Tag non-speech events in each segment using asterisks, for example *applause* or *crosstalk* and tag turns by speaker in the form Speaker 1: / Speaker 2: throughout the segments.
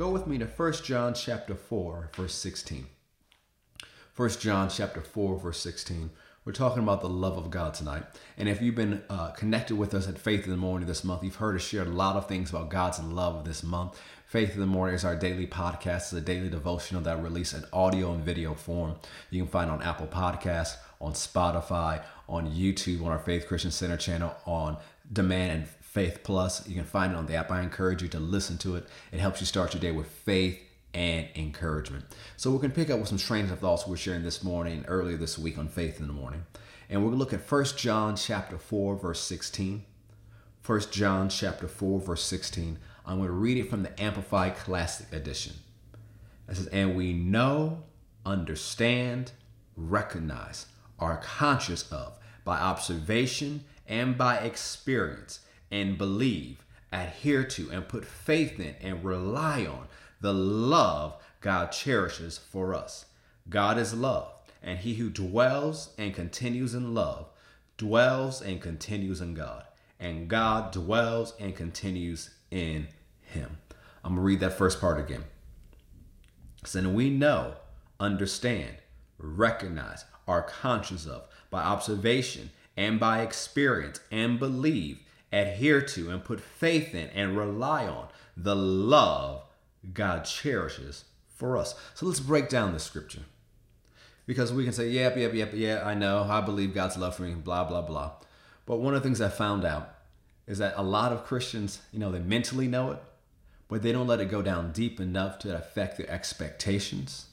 Speaker 1: go with me to 1 John chapter 4, verse 16. 1 John chapter 4, verse 16. We're talking about the love of God tonight. And if you've been uh, connected with us at Faith in the Morning this month, you've heard us share a lot of things about God's love this month. Faith in the Morning is our daily podcast, it's a daily devotional that release in audio and video form. You can find on Apple Podcasts, on Spotify, on YouTube, on our Faith Christian Center channel, on demand and Faith Plus. You can find it on the app. I encourage you to listen to it. It helps you start your day with faith and encouragement. So we're going to pick up with some trains of thoughts we're sharing this morning, earlier this week on Faith in the Morning. And we're going to look at 1 John chapter 4, verse 16. 1 John chapter 4, verse 16. I'm going to read it from the Amplified Classic Edition. It says, And we know, understand, recognize, are conscious of, by observation and by experience, and believe, adhere to, and put faith in, and rely on the love God cherishes for us. God is love, and he who dwells and continues in love dwells and continues in God, and God dwells and continues in him. I'm going to read that first part again. So we know, understand, recognize, are conscious of by observation and by experience and believe, adhere to, and put faith in and rely on the love God cherishes for us. So let's break down the scripture. Because we can say, yep, yep, yep, yeah, I know, I believe God's love for me, blah, blah, blah. But one of the things I found out is that a lot of Christians, you know, they mentally know it, but they don't let it go down deep enough to affect their expectations,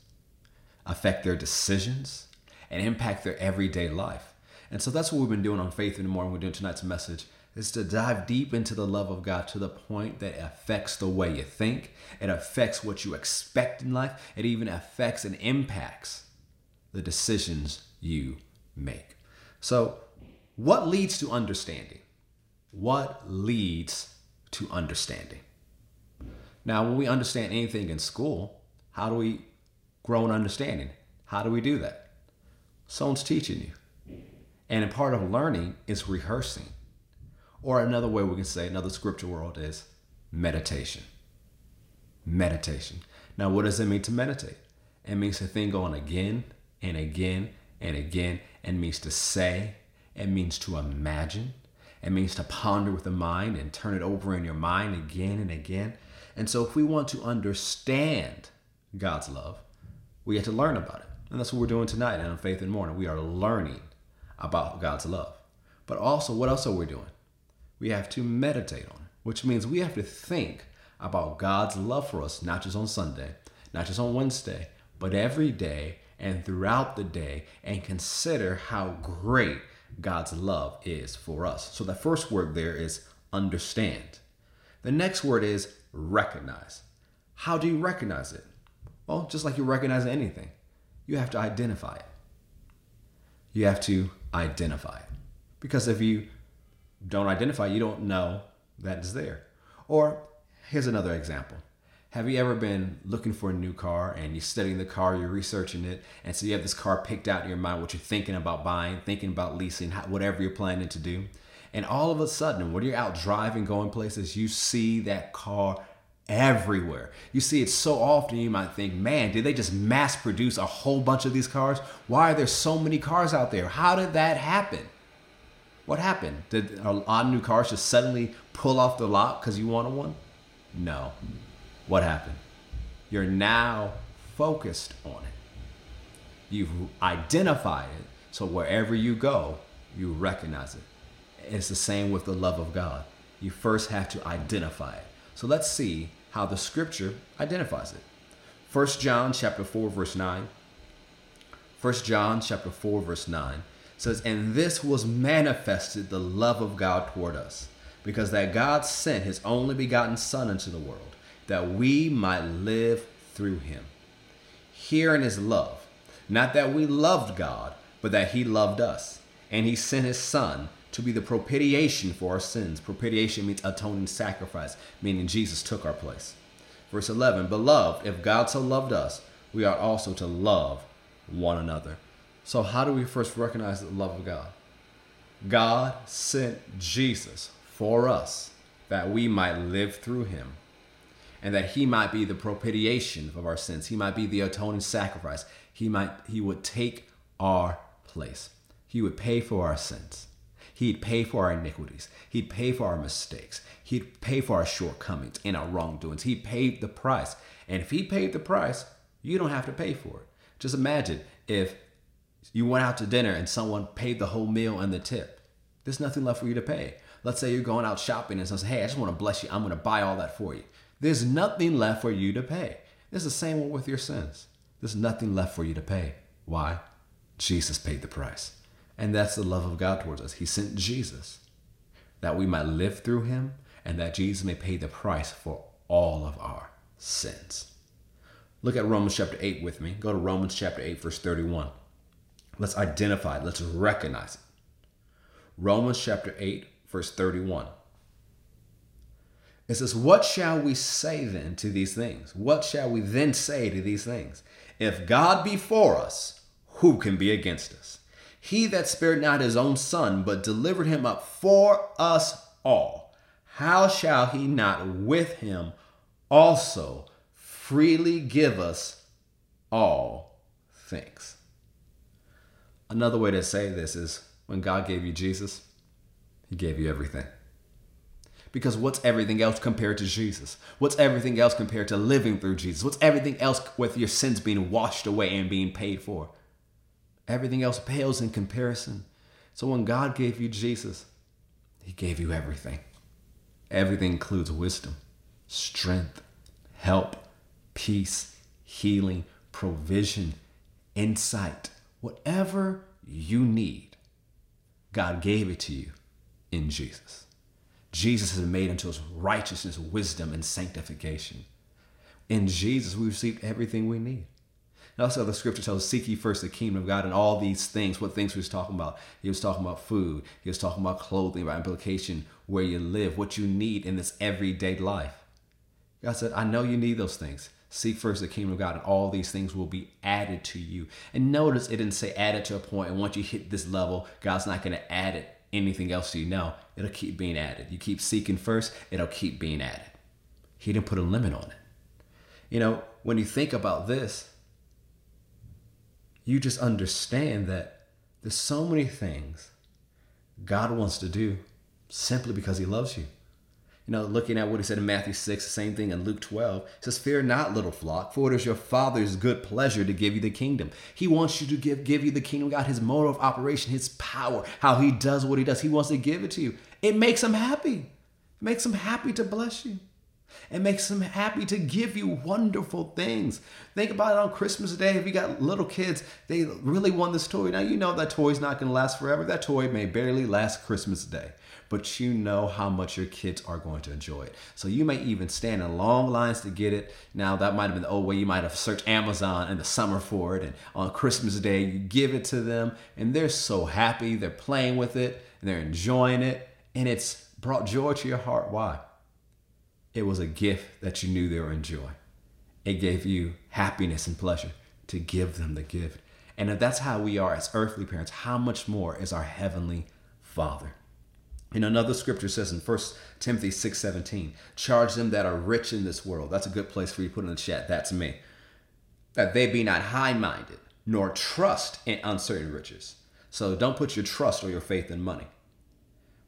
Speaker 1: affect their decisions, and impact their everyday life. And so that's what we've been doing on Faith in the Morning. We're doing tonight's message is to dive deep into the love of God to the point that it affects the way you think, it affects what you expect in life, it even affects and impacts the decisions you make. So, what leads to understanding? What leads to understanding? Now, when we understand anything in school, how do we grow in understanding? How do we do that? Someone's teaching you. And a part of learning is rehearsing. Or another way we can say, another scripture world is meditation. Meditation. Now, what does it mean to meditate? It means to think on again and again and again. It means to say. It means to imagine. It means to ponder with the mind and turn it over in your mind again and again. And so, if we want to understand God's love, we have to learn about it. And that's what we're doing tonight on Faith and Morning. We are learning about God's love. But also, what else are we doing? we have to meditate on it, which means we have to think about God's love for us, not just on Sunday, not just on Wednesday, but every day and throughout the day, and consider how great God's love is for us. So the first word there is understand. The next word is recognize. How do you recognize it? Well, just like you recognize anything, you have to identify it. You have to identify it. Because if you don't identify, you don't know that it's there. Or here's another example. Have you ever been looking for a new car and you're studying the car, you're researching it, and so you have this car picked out in your mind, what you're thinking about buying, thinking about leasing, whatever you're planning to do. And all of a sudden, when you're out driving, going places, you see that car everywhere. You see it so often, you might think, man, did they just mass produce a whole bunch of these cars? Why are there so many cars out there? How did that happen? What happened? Did a lot of new cars just suddenly pull off the lot because you wanted one? No. What happened? You're now focused on it. You've identified it, so wherever you go, you recognize it. It's the same with the love of God. You first have to identify it. So let's see how the scripture identifies it. 1 John chapter 4 verse 9. 1 John chapter 4 verse 9 says, And this was manifested the love of God toward us, because that God sent his only begotten Son into the world, that we might live through him. Herein is love, not that we loved God, but that he loved us, and he sent his Son to be the propitiation for our sins. Propitiation means atoning sacrifice, meaning Jesus took our place. Verse 11 Beloved, if God so loved us, we ought also to love one another. So, how do we first recognize the love of God? God sent Jesus for us that we might live through him. and that he might be the propitiation of our sins. He might be the atoning sacrifice. He might he would take our place. He would pay for our sins. He'd pay for our iniquities. He'd pay for our mistakes. He'd pay for our shortcomings and our wrongdoings. He paid the price. And if he paid the price, you don't have to pay for it. Just imagine if you went out to dinner and someone paid the whole meal and the tip. There's nothing left for you to pay. Let's say you're going out shopping and someone says, Hey, I just want to bless you. I'm going to buy all that for you. There's nothing left for you to pay. It's the same with your sins. There's nothing left for you to pay. Why? Jesus paid the price. And that's the love of God towards us. He sent Jesus that we might live through him and that Jesus may pay the price for all of our sins. Look at Romans chapter 8 with me. Go to Romans chapter 8, verse 31. Let's identify let's recognize it. Romans chapter 8, verse 31. It says, What shall we say then to these things? What shall we then say to these things? If God be for us, who can be against us? He that spared not his own son, but delivered him up for us all, how shall he not with him also freely give us all things? Another way to say this is when God gave you Jesus, he gave you everything. Because what's everything else compared to Jesus? What's everything else compared to living through Jesus? What's everything else with your sins being washed away and being paid for? Everything else pales in comparison. So when God gave you Jesus, he gave you everything. Everything includes wisdom, strength, help, peace, healing, provision, insight, whatever you need. God gave it to you in Jesus. Jesus is made unto us righteousness, wisdom, and sanctification. In Jesus, we receive everything we need. And also, the scripture tells Seek ye first the kingdom of God and all these things. What things he was talking about? He was talking about food. He was talking about clothing, by implication, where you live, what you need in this everyday life. God said, I know you need those things. Seek first the kingdom of God, and all these things will be added to you. And notice it didn't say added to a point, and once you hit this level, God's not going to add it anything else you know. It'll keep being added. You keep seeking first, it'll keep being added. He didn't put a limit on it. You know, when you think about this, you just understand that there's so many things God wants to do simply because He loves you. You know, looking at what He said in Matthew 6, the same thing in Luke 12, He says, Fear not, little flock, for it is your Father's good pleasure to give you the kingdom. He wants you to give, give you the kingdom God, His mode of operation, His power, how He does what He does. He wants to give it to you. It makes Him happy. It makes Him happy to bless you. It makes him happy to give you wonderful things. Think about it on Christmas Day. If you got little kids, they really want this toy. Now, you know that toy's not going to last forever. That toy may barely last Christmas Day, but you know how much your kids are going to enjoy it. So you may even stand in long lines to get it. Now, that might have been the old way. You might have searched Amazon in the summer for it. And on Christmas Day, you give it to them, and they're so happy. They're playing with it, and they're enjoying it, and it's brought joy to your heart. Why? It was a gift that you knew they were enjoy. It gave you happiness and pleasure to give them the gift. And if that's how we are as earthly parents, how much more is our heavenly Father? And another scripture says in 1 Timothy 6:17, charge them that are rich in this world. That's a good place for you to put in the chat. That's me. That they be not high-minded, nor trust in uncertain riches. So don't put your trust or your faith in money.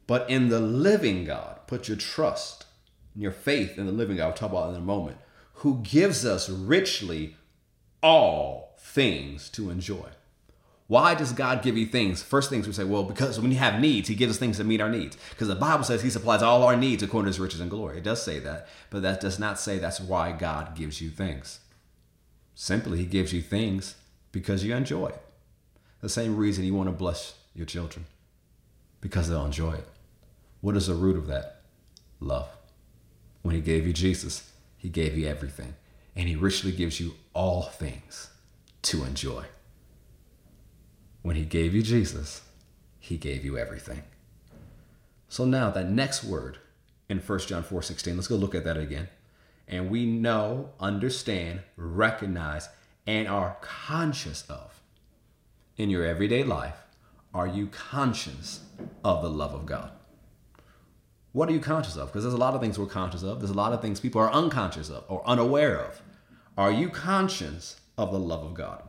Speaker 1: But in the living God, put your trust your faith in the living God, I'll talk about in a moment, who gives us richly all things to enjoy. Why does God give you things? First things we say, well, because when you have needs, He gives us things to meet our needs. Because the Bible says He supplies all our needs according to His riches and glory. It does say that, but that does not say that's why God gives you things. Simply, He gives you things because you enjoy it. The same reason you want to bless your children, because they'll enjoy it. What is the root of that? Love. When he gave you Jesus, he gave you everything. And he richly gives you all things to enjoy. When he gave you Jesus, he gave you everything. So now that next word in 1 John 4 16, let's go look at that again. And we know, understand, recognize, and are conscious of in your everyday life, are you conscious of the love of God? What are you conscious of? Because there's a lot of things we're conscious of. There's a lot of things people are unconscious of or unaware of. Are you conscious of the love of God?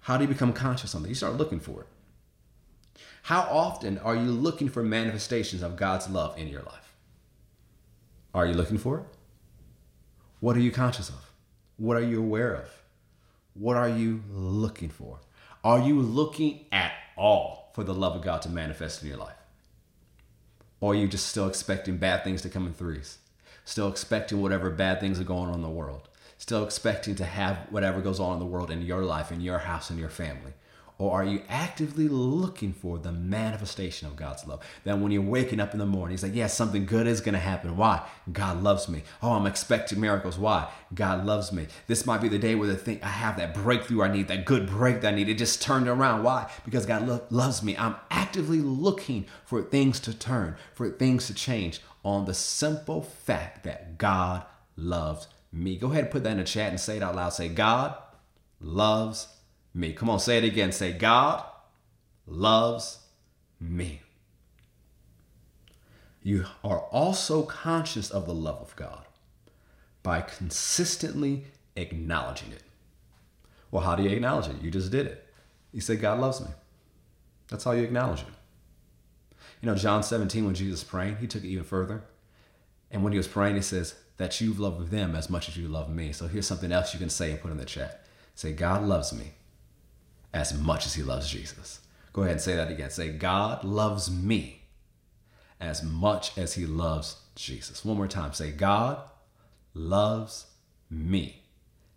Speaker 1: How do you become conscious of it? You start looking for it. How often are you looking for manifestations of God's love in your life? Are you looking for it? What are you conscious of? What are you aware of? What are you looking for? Are you looking at all for the love of God to manifest in your life? Or are you just still expecting bad things to come in threes? Still expecting whatever bad things are going on in the world? Still expecting to have whatever goes on in the world in your life, in your house, in your family? Or are you actively looking for the manifestation of God's love? That when you're waking up in the morning, it's like, yeah, something good is going to happen. Why? God loves me. Oh, I'm expecting miracles. Why? God loves me. This might be the day where the thing I have that breakthrough I need, that good break that I need. It just turned around. Why? Because God lo- loves me. I'm actively looking for things to turn, for things to change on the simple fact that God loves me. Go ahead and put that in the chat and say it out loud. Say, God loves me. Come on, say it again. Say, God loves me. You are also conscious of the love of God by consistently acknowledging it. Well, how do you acknowledge it? You just did it. You said, God loves me. That's how you acknowledge it. You know, John 17, when Jesus praying, he took it even further. And when he was praying, he says, That you've loved them as much as you love me. So here's something else you can say and put in the chat. Say, God loves me as much as he loves Jesus. Go ahead and say that again. Say, God loves me as much as he loves Jesus. One more time. Say, God loves me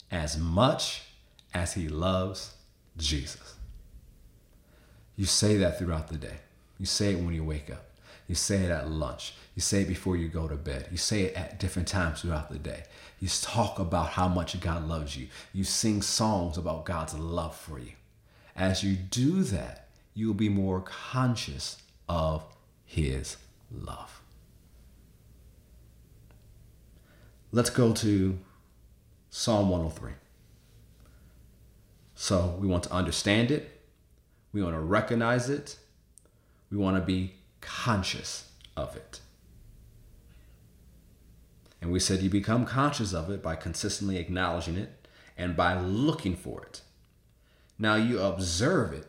Speaker 1: as much as he loves Jesus. You say that throughout the day. You say it when you wake up. You say it at lunch. You say it before you go to bed. You say it at different times throughout the day. You talk about how much God loves you. You sing songs about God's love for you. As you do that, you'll be more conscious of His love. Let's go to Psalm 103. So we want to understand it, we want to recognize it, we want to be conscious of it. And we said you become conscious of it by consistently acknowledging it and by looking for it. Now you observe it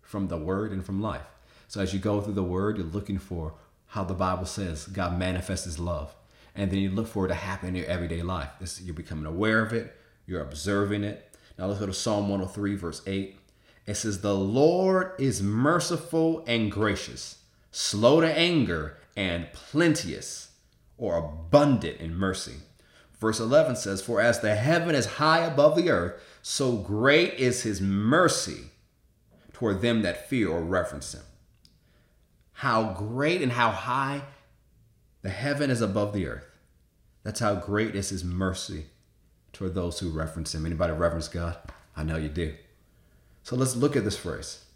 Speaker 1: from the word and from life. So as you go through the word, you're looking for how the Bible says God manifests his love. And then you look for it to happen in your everyday life. This, you're becoming aware of it, you're observing it. Now let's go to Psalm 103, verse 8. It says, The Lord is merciful and gracious, slow to anger, and plenteous or abundant in mercy. Verse 11 says, For as the heaven is high above the earth, so great is his mercy toward them that fear or reverence him. How great and how high the heaven is above the earth. That's how great is his mercy toward those who reference him. Anybody reverence God? I know you do. So let's look at this phrase.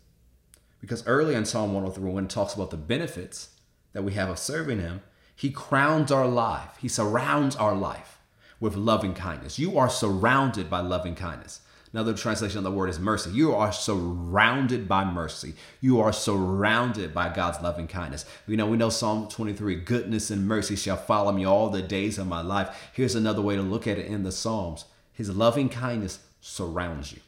Speaker 1: Because early in Psalm 103, when it talks about the benefits that we have of serving him, he crowns our life, he surrounds our life with loving kindness. You are surrounded by loving kindness. Another translation of the word is mercy. You are surrounded by mercy. You are surrounded by God's loving kindness. You know, we know Psalm 23 goodness and mercy shall follow me all the days of my life. Here's another way to look at it in the Psalms His loving kindness surrounds you.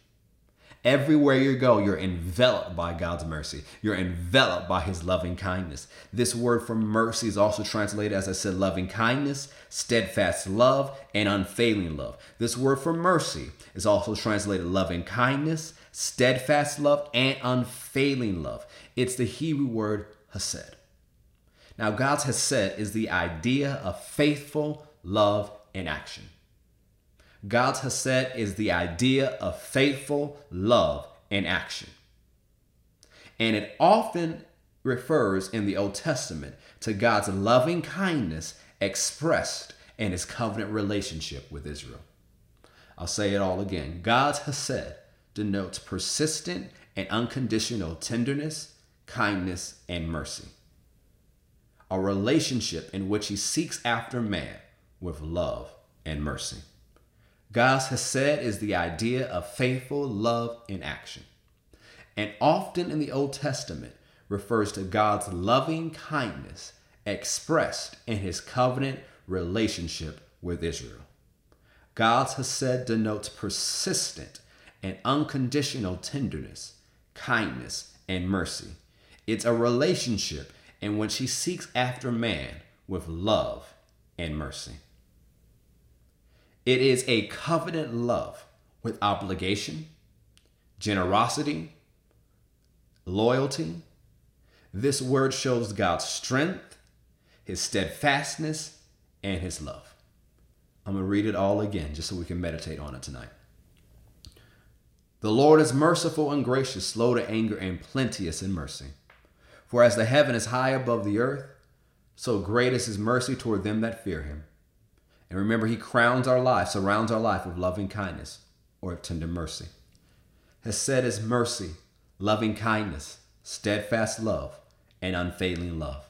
Speaker 1: Everywhere you go, you're enveloped by God's mercy. You're enveloped by his loving kindness. This word for mercy is also translated, as I said, loving kindness, steadfast love, and unfailing love. This word for mercy is also translated loving kindness, steadfast love, and unfailing love. It's the Hebrew word hesed. Now, God's hesed is the idea of faithful love in action. God's Hesed is the idea of faithful love in action. And it often refers in the Old Testament to God's loving kindness expressed in his covenant relationship with Israel. I'll say it all again. God's Hesed denotes persistent and unconditional tenderness, kindness, and mercy. A relationship in which he seeks after man with love and mercy. God's Hesed is the idea of faithful love in action. And often in the Old Testament refers to God's loving kindness expressed in his covenant relationship with Israel. God's Hesed denotes persistent and unconditional tenderness, kindness, and mercy. It's a relationship in which he seeks after man with love and mercy. It is a covenant love with obligation, generosity, loyalty. This word shows God's strength, his steadfastness, and his love. I'm going to read it all again just so we can meditate on it tonight. The Lord is merciful and gracious, slow to anger, and plenteous in mercy. For as the heaven is high above the earth, so great is his mercy toward them that fear him. And remember, he crowns our life, surrounds our life with loving kindness or tender mercy. Hesed is mercy, loving kindness, steadfast love, and unfailing love.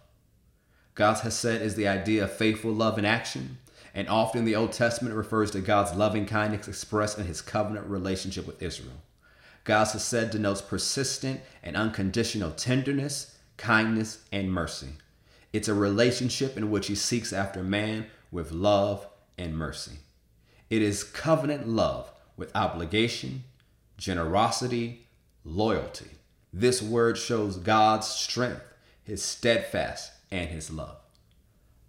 Speaker 1: God's Hesed is the idea of faithful love in action, and often the Old Testament refers to God's loving kindness expressed in his covenant relationship with Israel. God's Hesed denotes persistent and unconditional tenderness, kindness, and mercy. It's a relationship in which he seeks after man with love and mercy. It is covenant love with obligation, generosity, loyalty. This word shows God's strength, his steadfast, and his love.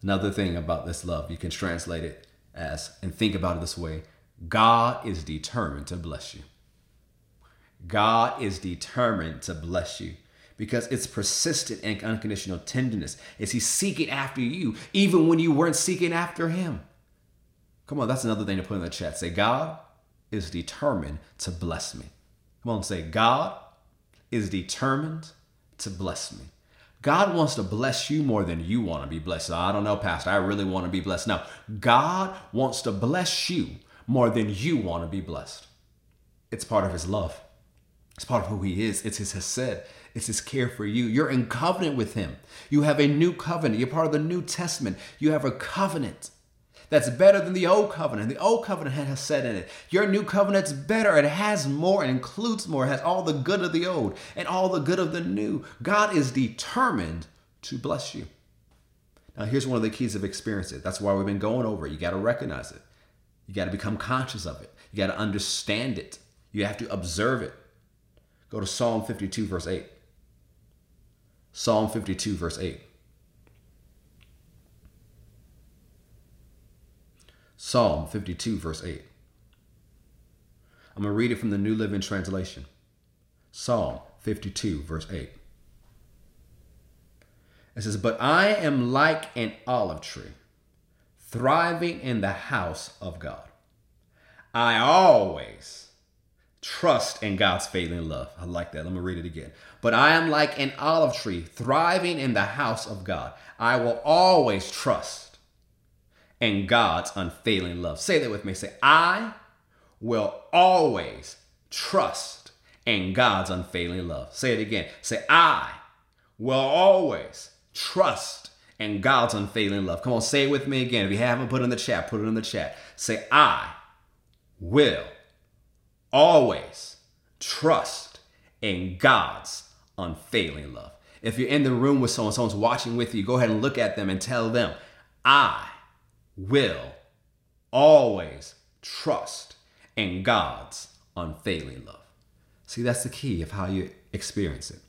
Speaker 1: Another thing about this love, you can translate it as and think about it this way God is determined to bless you. God is determined to bless you because it's persistent and unconditional tenderness. Is he seeking after you even when you weren't seeking after him? Come on, that's another thing to put in the chat. Say, God is determined to bless me. Come on, say, God is determined to bless me. God wants to bless you more than you want to be blessed. I don't know, Pastor. I really want to be blessed. No, God wants to bless you more than you want to be blessed. It's part of His love, it's part of who He is. It's His Hesed, it's His care for you. You're in covenant with Him. You have a new covenant. You're part of the New Testament. You have a covenant that's better than the old covenant. The old covenant has said in it, your new covenant's better. It has more, it includes more, it has all the good of the old and all the good of the new. God is determined to bless you. Now, here's one of the keys of experience it. That's why we've been going over it. You got to recognize it. You got to become conscious of it. You got to understand it. You have to observe it. Go to Psalm 52, verse 8. Psalm 52, verse 8. Psalm 52, verse 8. I'm going to read it from the New Living Translation. Psalm 52, verse 8. It says, But I am like an olive tree, thriving in the house of God. I always trust in God's failing love. I like that. Let me read it again. But I am like an olive tree, thriving in the house of God. I will always trust and God's unfailing love. Say that with me. Say, I will always trust in God's unfailing love. Say it again. Say, I will always trust in God's unfailing love. Come on, say it with me again. If you haven't put it in the chat, put it in the chat. Say, I will always trust in God's unfailing love. If you're in the room with someone, someone's watching with you, go ahead and look at them and tell them, I will always trust in God's unfailing love. See, that's the key of how you experience it.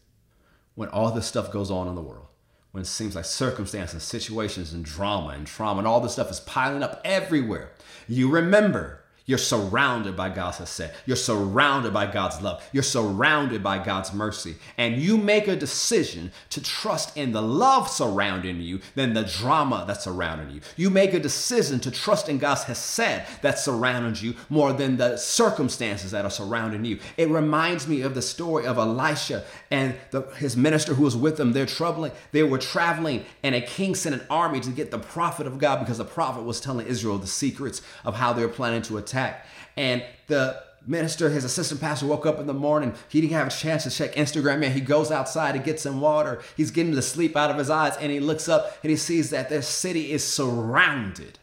Speaker 1: When all this stuff goes on in the world, when it seems like circumstances, situations, and drama and trauma and all this stuff is piling up everywhere, you remember you're surrounded by God's Hesed. You're surrounded by God's love. You're surrounded by God's mercy. And you make a decision to trust in the love surrounding you than the drama that's surrounding you. You make a decision to trust in God's Hesed that surrounds you more than the circumstances that are surrounding you. It reminds me of the story of Elisha and the, his minister who was with him. They're troubling. They were traveling, and a king sent an army to get the prophet of God because the prophet was telling Israel the secrets of how they were planning to attack attack. And the minister, his assistant pastor, woke up in the morning. He didn't have a chance to check Instagram yet. He goes outside to get some water. He's getting the sleep out of his eyes, and he looks up and he sees that their city is surrounded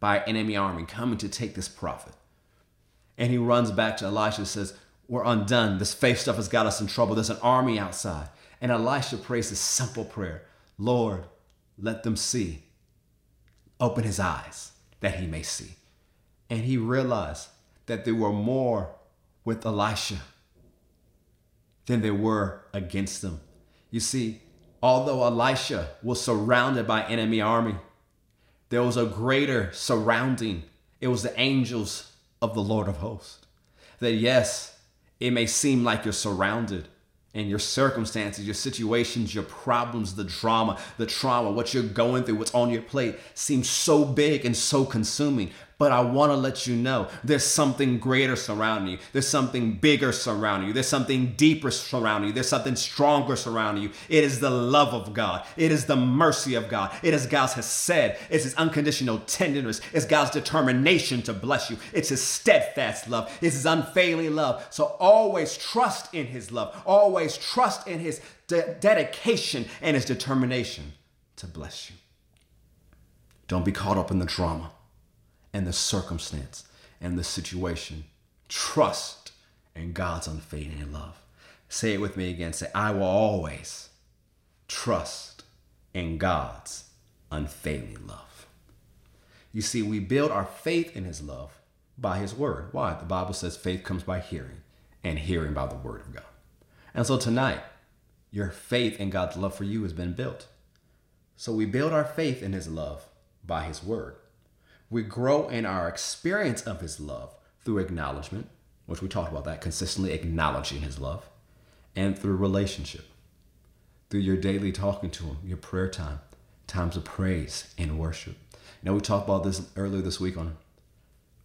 Speaker 1: by enemy army coming to take this prophet. And he runs back to Elisha and says, We're undone. This faith stuff has got us in trouble. There's an army outside. And Elisha prays this simple prayer Lord, let them see. Open his eyes that he may see. And he realized that there were more with Elisha than there were against them. You see, although Elisha was surrounded by enemy army, there was a greater surrounding. It was the angels of the Lord of hosts. That yes, it may seem like you're surrounded, and your circumstances, your situations, your problems, the drama, the trauma, what you're going through, what's on your plate seems so big and so consuming. But I want to let you know there's something greater surrounding you. There's something bigger surrounding you. There's something deeper surrounding you. There's something stronger surrounding you. It is the love of God. It is the mercy of God. It is God's Hesed. It's his unconditional tenderness. It's God's determination to bless you. It's his steadfast love. It's his unfailing love. So always trust in his love. Always trust in his de- dedication and his determination to bless you. Don't be caught up in the drama and the circumstance and the situation. Trust in God's unfading love. Say it with me again. Say, I will always trust in God's unfailing love. You see, we build our faith in His love by His word. Why? The Bible says faith comes by hearing, and hearing by the word of God. And so tonight, your faith in God's love for you has been built. So we build our faith in His love by His word. We grow in our experience of His love through acknowledgement, which we talked about that, consistently acknowledging His love, and through relationship, through your daily talking to Him, your prayer time, times of praise and worship. Now, we talked about this earlier this week on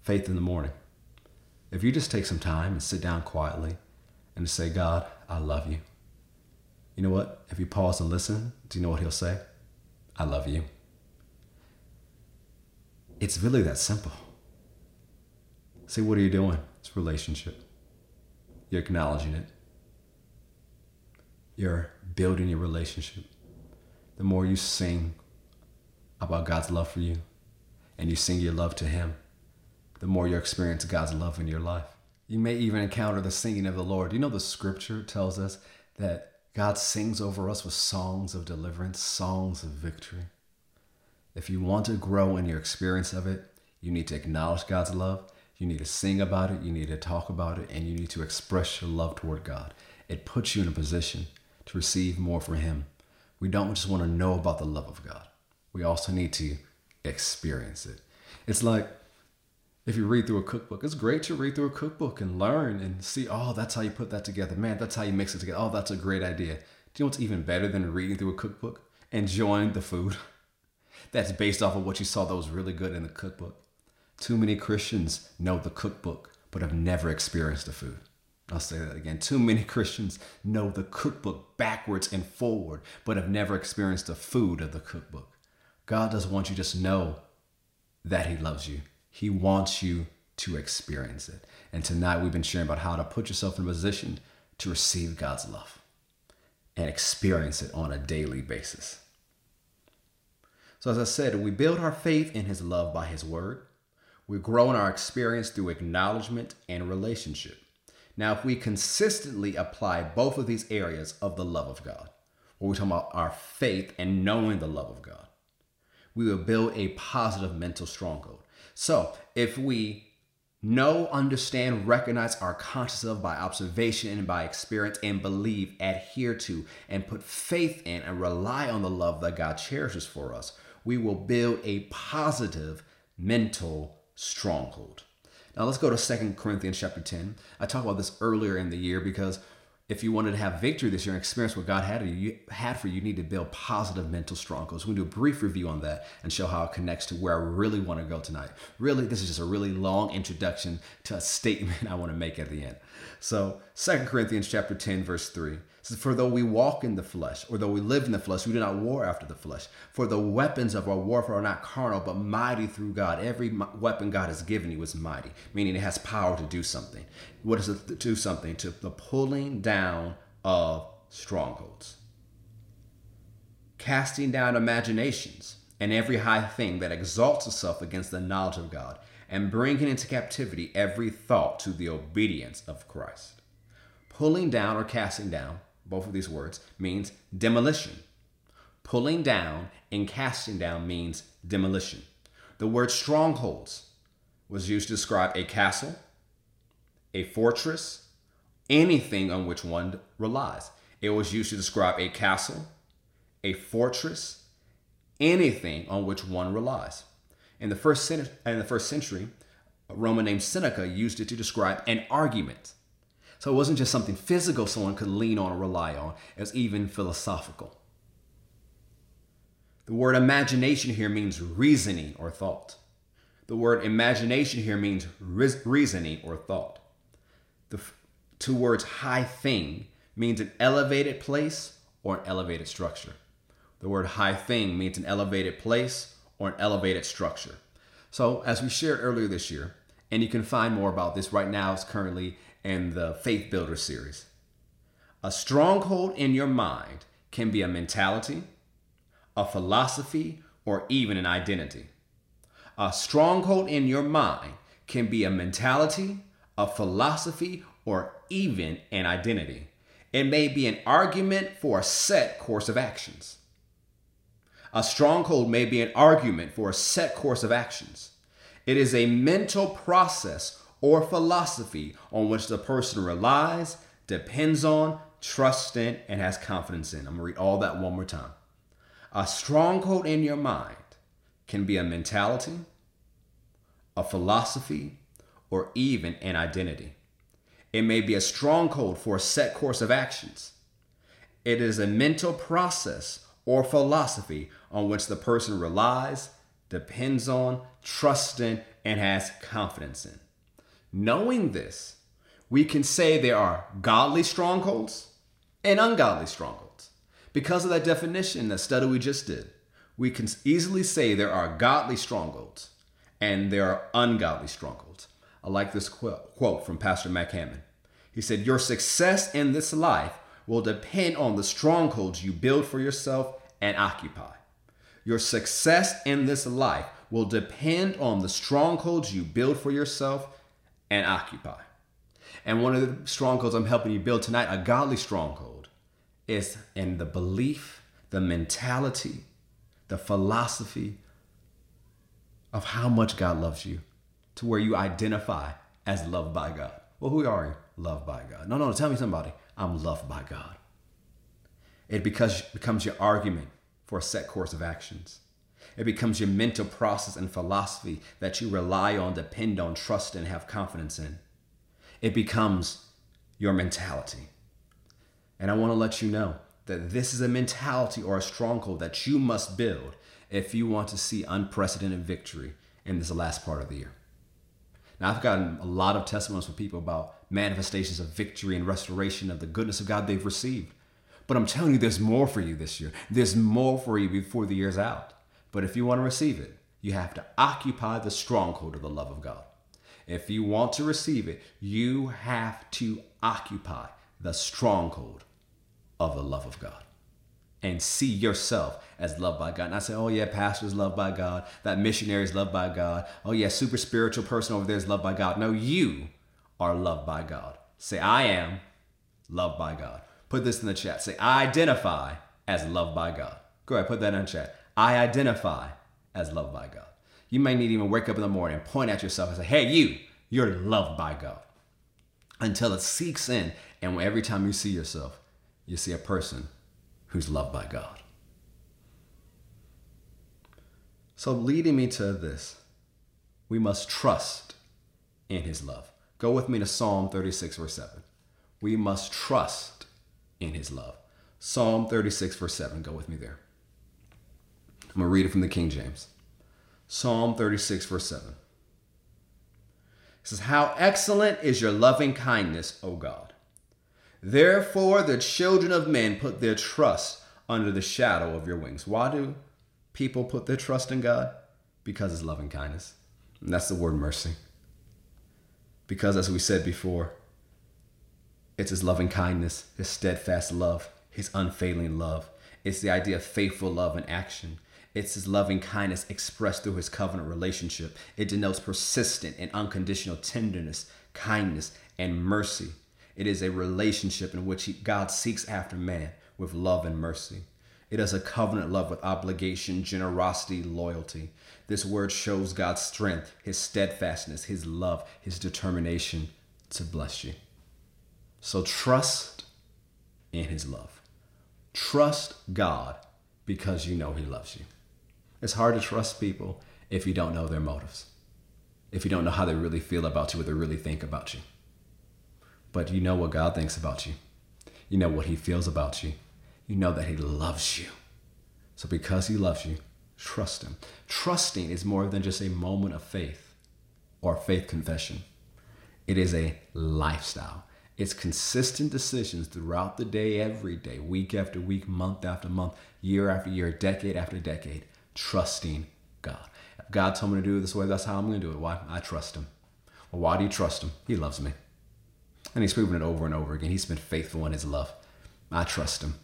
Speaker 1: Faith in the Morning. If you just take some time and sit down quietly and say, God, I love you. You know what? If you pause and listen, do you know what He'll say? I love you. It's really that simple. See, what are you doing? It's relationship. You're acknowledging it. You're building your relationship. The more you sing about God's love for you and you sing your love to Him, the more you experience God's love in your life. You may even encounter the singing of the Lord. You know, the scripture tells us that God sings over us with songs of deliverance, songs of victory. If you want to grow in your experience of it, you need to acknowledge God's love. You need to sing about it. You need to talk about it. And you need to express your love toward God. It puts you in a position to receive more from Him. We don't just want to know about the love of God, we also need to experience it. It's like if you read through a cookbook, it's great to read through a cookbook and learn and see, oh, that's how you put that together. Man, that's how you mix it together. Oh, that's a great idea. Do you know what's even better than reading through a cookbook? Enjoying the food. *laughs* that's based off of what you saw that was really good in the cookbook. Too many Christians know the cookbook, but have never experienced the food. I'll say that again. Too many Christians know the cookbook backwards and forward, but have never experienced the food of the cookbook. God doesn't want you just know that He loves you, He wants you to experience it. And tonight we've been sharing about how to put yourself in a position to receive God's love and experience it on a daily basis. So, as I said, we build our faith in His love by His word. We grow in our experience through acknowledgement and relationship. Now, if we consistently apply both of these areas of the love of God, where we're talking about our faith and knowing the love of God, we will build a positive mental stronghold. So, if we know, understand, recognize, are conscious of by observation and by experience, and believe, adhere to, and put faith in and rely on the love that God cherishes for us, we will build a positive mental stronghold. Now let's go to Second Corinthians chapter 10. I talked about this earlier in the year because if you wanted to have victory this year and experience what God had, you, had for you, you need to build positive mental strongholds. We're going to do a brief review on that and show how it connects to where I really want to go tonight. Really, this is just a really long introduction to a statement *laughs* I want to make at the end. So, Second Corinthians chapter 10, verse 3 says, For though we walk in the flesh, or though we live in the flesh, we do not war after the flesh. For the weapons of our warfare are not carnal, but mighty through God. Every weapon God has given you is mighty, meaning it has power to do something. What does it do something? To the pulling down of strongholds. Casting down imaginations and every high thing that exalts itself against the knowledge of God, and bringing into captivity every thought to the obedience of Christ. Pulling down or casting down both of these words, means demolition. Pulling down and casting down means demolition. The word strongholds was used to describe a castle, a fortress, anything on which one relies. It was used to describe a castle, a fortress, anything on which one relies. In the first, in the first century, a Roman named Seneca used it to describe an argument. So it wasn't just something physical someone could lean on or rely on, it was even philosophical. The word imagination here means reasoning or thought. The word imagination here means reasoning or thought. The two words high thing means an elevated place or an elevated structure. The word high thing means an elevated place or an elevated structure. So, as we shared earlier this year, and you can find more about this right now, it's currently in the Faith Builder series. A stronghold in your mind can be a mentality, a philosophy, or even an identity. A stronghold in your mind can be a mentality, a philosophy, or even an identity. It may be an argument for a set course of actions. A stronghold may be an argument for a set course of actions. It is a mental process or philosophy on which the person relies, depends on, trusts in, and has confidence in. I'm to read all that one more time. A stronghold in your mind can be a mentality, a philosophy, or even an identity. It may be a stronghold for a set course of actions. It is a mental process or philosophy on which the person relies, depends on, trusts in, and has confidence in. Knowing this, we can say there are godly strongholds and ungodly strongholds. Because of that definition, that study we just did, we can easily say there are godly strongholds and there are ungodly strongholds. I like this quote from Pastor Mac Hammond. He said, Your success in this life will depend on the strongholds you build for yourself and occupy. Your success in this life will depend on the strongholds you build for yourself and occupy. And one of the strongholds I'm helping you build tonight, a godly stronghold, is in the belief, the mentality, the philosophy of how much God loves you to where you identify as loved by God. Well, who are you? Loved by God. No, no, tell me somebody. I'm loved by God. It because, becomes your argument for a set course of actions. It becomes your mental process and philosophy that you rely on, depend on, trust and have confidence in. It becomes your mentality. And I want to let you know that this is a mentality or a stronghold that you must build if you want to see unprecedented victory in this last part of the year. Now, I've gotten a lot of testimonies from people about manifestations of victory and restoration of the goodness of God they've received. But I'm telling you, there's more for you this year. There's more for you before the year's out. But if you want to receive it, you have to occupy the stronghold of the love of God. If you want to receive it, you have to occupy the stronghold of the love of God and see yourself as loved by God. And I say, oh yeah, pastor is loved by God. That missionary is loved by God. Oh yeah, super spiritual person over there is loved by God. No, you are loved by God. Say, I am loved by God. Put this in the chat. Say, I identify as loved by God. Go ahead, put that in the chat. I identify as loved by God. You may need to even wake up in the morning and point at yourself and say, hey, you, you're loved by God. Until it seeks in, and every time you see yourself, you see a person who's loved by God. So, leading me to this, we must trust in his love. Go with me to Psalm 36, verse 7. We must trust in his love. Psalm 36, verse 7. Go with me there. I'm going to read it from the King James. Psalm 36, verse 7. It says, How excellent is your loving kindness, O God. Therefore, the children of men put their trust under the shadow of your wings. Why do people put their trust in God? Because His loving kindness. And that's the word mercy. Because, as we said before, it's His loving kindness, His steadfast love, His unfailing love. It's the idea of faithful love in action. It's his loving kindness expressed through his covenant relationship. It denotes persistent and unconditional tenderness, kindness, and mercy. It is a relationship in which he, God seeks after man with love and mercy. It is a covenant love with obligation, generosity, loyalty. This word shows God's strength, his steadfastness, his love, his determination to bless you. So trust in his love. Trust God because you know he loves you. It's hard to trust people if you don't know their motives, if you don't know how they really feel about you, what they really think about you. But you know what God thinks about you. You know what he feels about you. You know that he loves you. So because he loves you, trust him. Trusting is more than just a moment of faith or faith confession. It is a lifestyle. It's consistent decisions throughout the day, every day, week after week, month after month, year after year, decade after decade, trusting God. If God told me to do it this way, that's how I'm going to do it. Why? I trust Him. Well, why do you trust Him? He loves me. And He's proven it over and over again. He's been faithful in His love. I trust Him.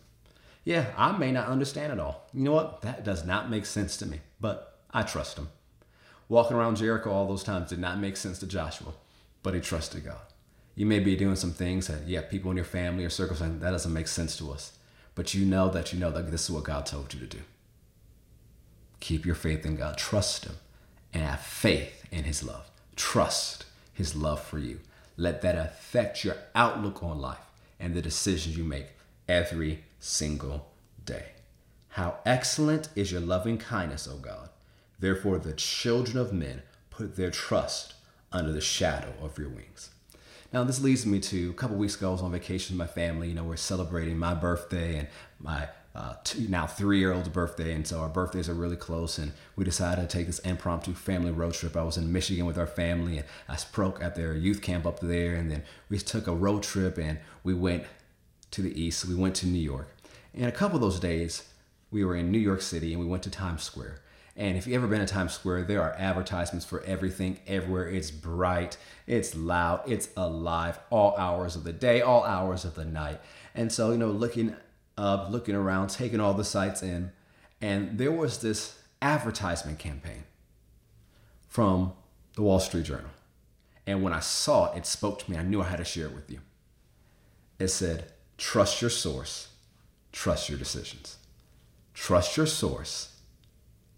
Speaker 1: Yeah, I may not understand it all. You know what? That does not make sense to me, but I trust Him. Walking around Jericho all those times did not make sense to Joshua, but he trusted God. You may be doing some things that, yeah, people in your family or circumstance, that doesn't make sense to us. But you know that you know that this is what God told you to do. Keep your faith in God. Trust Him and have faith in His love. Trust His love for you. Let that affect your outlook on life and the decisions you make every single day. How excellent is your loving kindness, O God. Therefore, the children of men put their trust under the shadow of your wings. Now, this leads me to a couple weeks ago, I was on vacation with my family. You know, we're celebrating my birthday and my uh, two, now three year old's birthday. And so our birthdays are really close. And we decided to take this impromptu family road trip. I was in Michigan with our family and I spoke at their youth camp up there. And then we took a road trip and we went to the east. We went to New York. And a couple of those days, we were in New York City and we went to Times Square. And if you've ever been to Times Square, there are advertisements for everything everywhere. It's bright, it's loud, it's alive, all hours of the day, all hours of the night. And so, you know, looking up, looking around, taking all the sights in, and there was this advertisement campaign from the Wall Street Journal. And when I saw it, it spoke to me. I knew I had to share it with you. It said, Trust your source, trust your decisions. Trust your source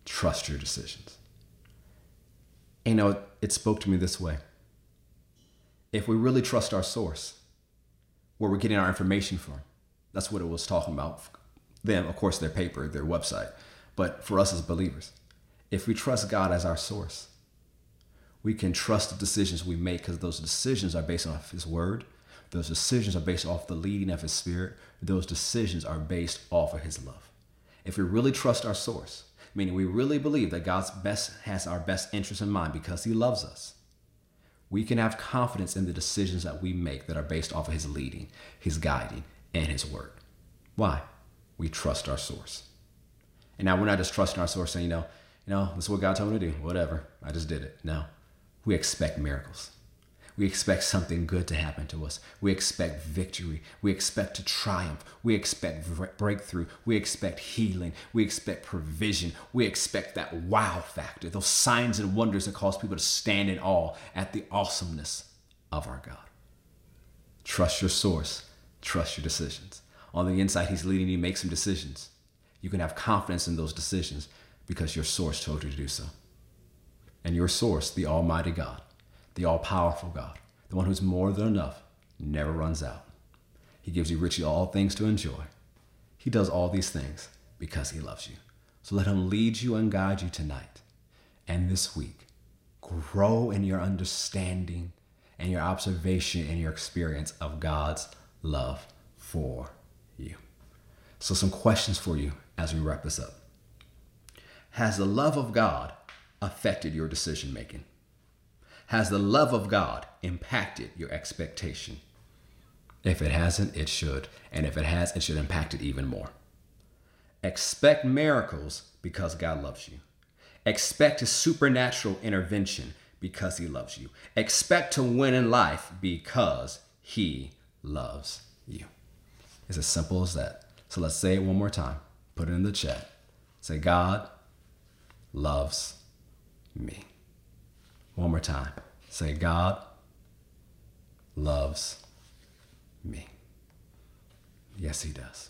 Speaker 1: trust your decisions. And, you know, it spoke to me this way. If we really trust our source, where we're getting our information from, that's what it was talking about. Them, of course, their paper, their website. But for us as believers, if we trust God as our source, we can trust the decisions we make because those decisions are based off His Word. Those decisions are based off the leading of His Spirit. Those decisions are based off of His love. If we really trust our source, meaning we really believe that God's best has our best interest in mind because he loves us. We can have confidence in the decisions that we make that are based off of his leading, his guiding, and his word. Why? We trust our source. And now we're not just trusting our source saying, you know, you know, this is what God told me to do. Whatever. I just did it. No. We expect miracles. We expect something good to happen to us. We expect victory. We expect to triumph. We expect breakthrough. We expect healing. We expect provision. We expect that wow factor, those signs and wonders that cause people to stand in awe at the awesomeness of our God. Trust your source, trust your decisions. On the inside, He's leading you make some decisions. You can have confidence in those decisions because your source told you to do so. And your source, the Almighty God, the all powerful God, the one who's more than enough, never runs out. He gives you richly all things to enjoy. He does all these things because he loves you. So let him lead you and guide you tonight and this week. Grow in your understanding and your observation and your experience of God's love for you. So, some questions for you as we wrap this up. Has the love of God affected your decision making? Has the love of God impacted your expectation? If it hasn't, it should. And if it has, it should impact it even more. Expect miracles because God loves you. Expect a supernatural intervention because He loves you. Expect to win in life because He loves you. It's as simple as that. So let's say it one more time. Put it in the chat. Say, God loves me. One more time. Say, God loves me. Yes, He does.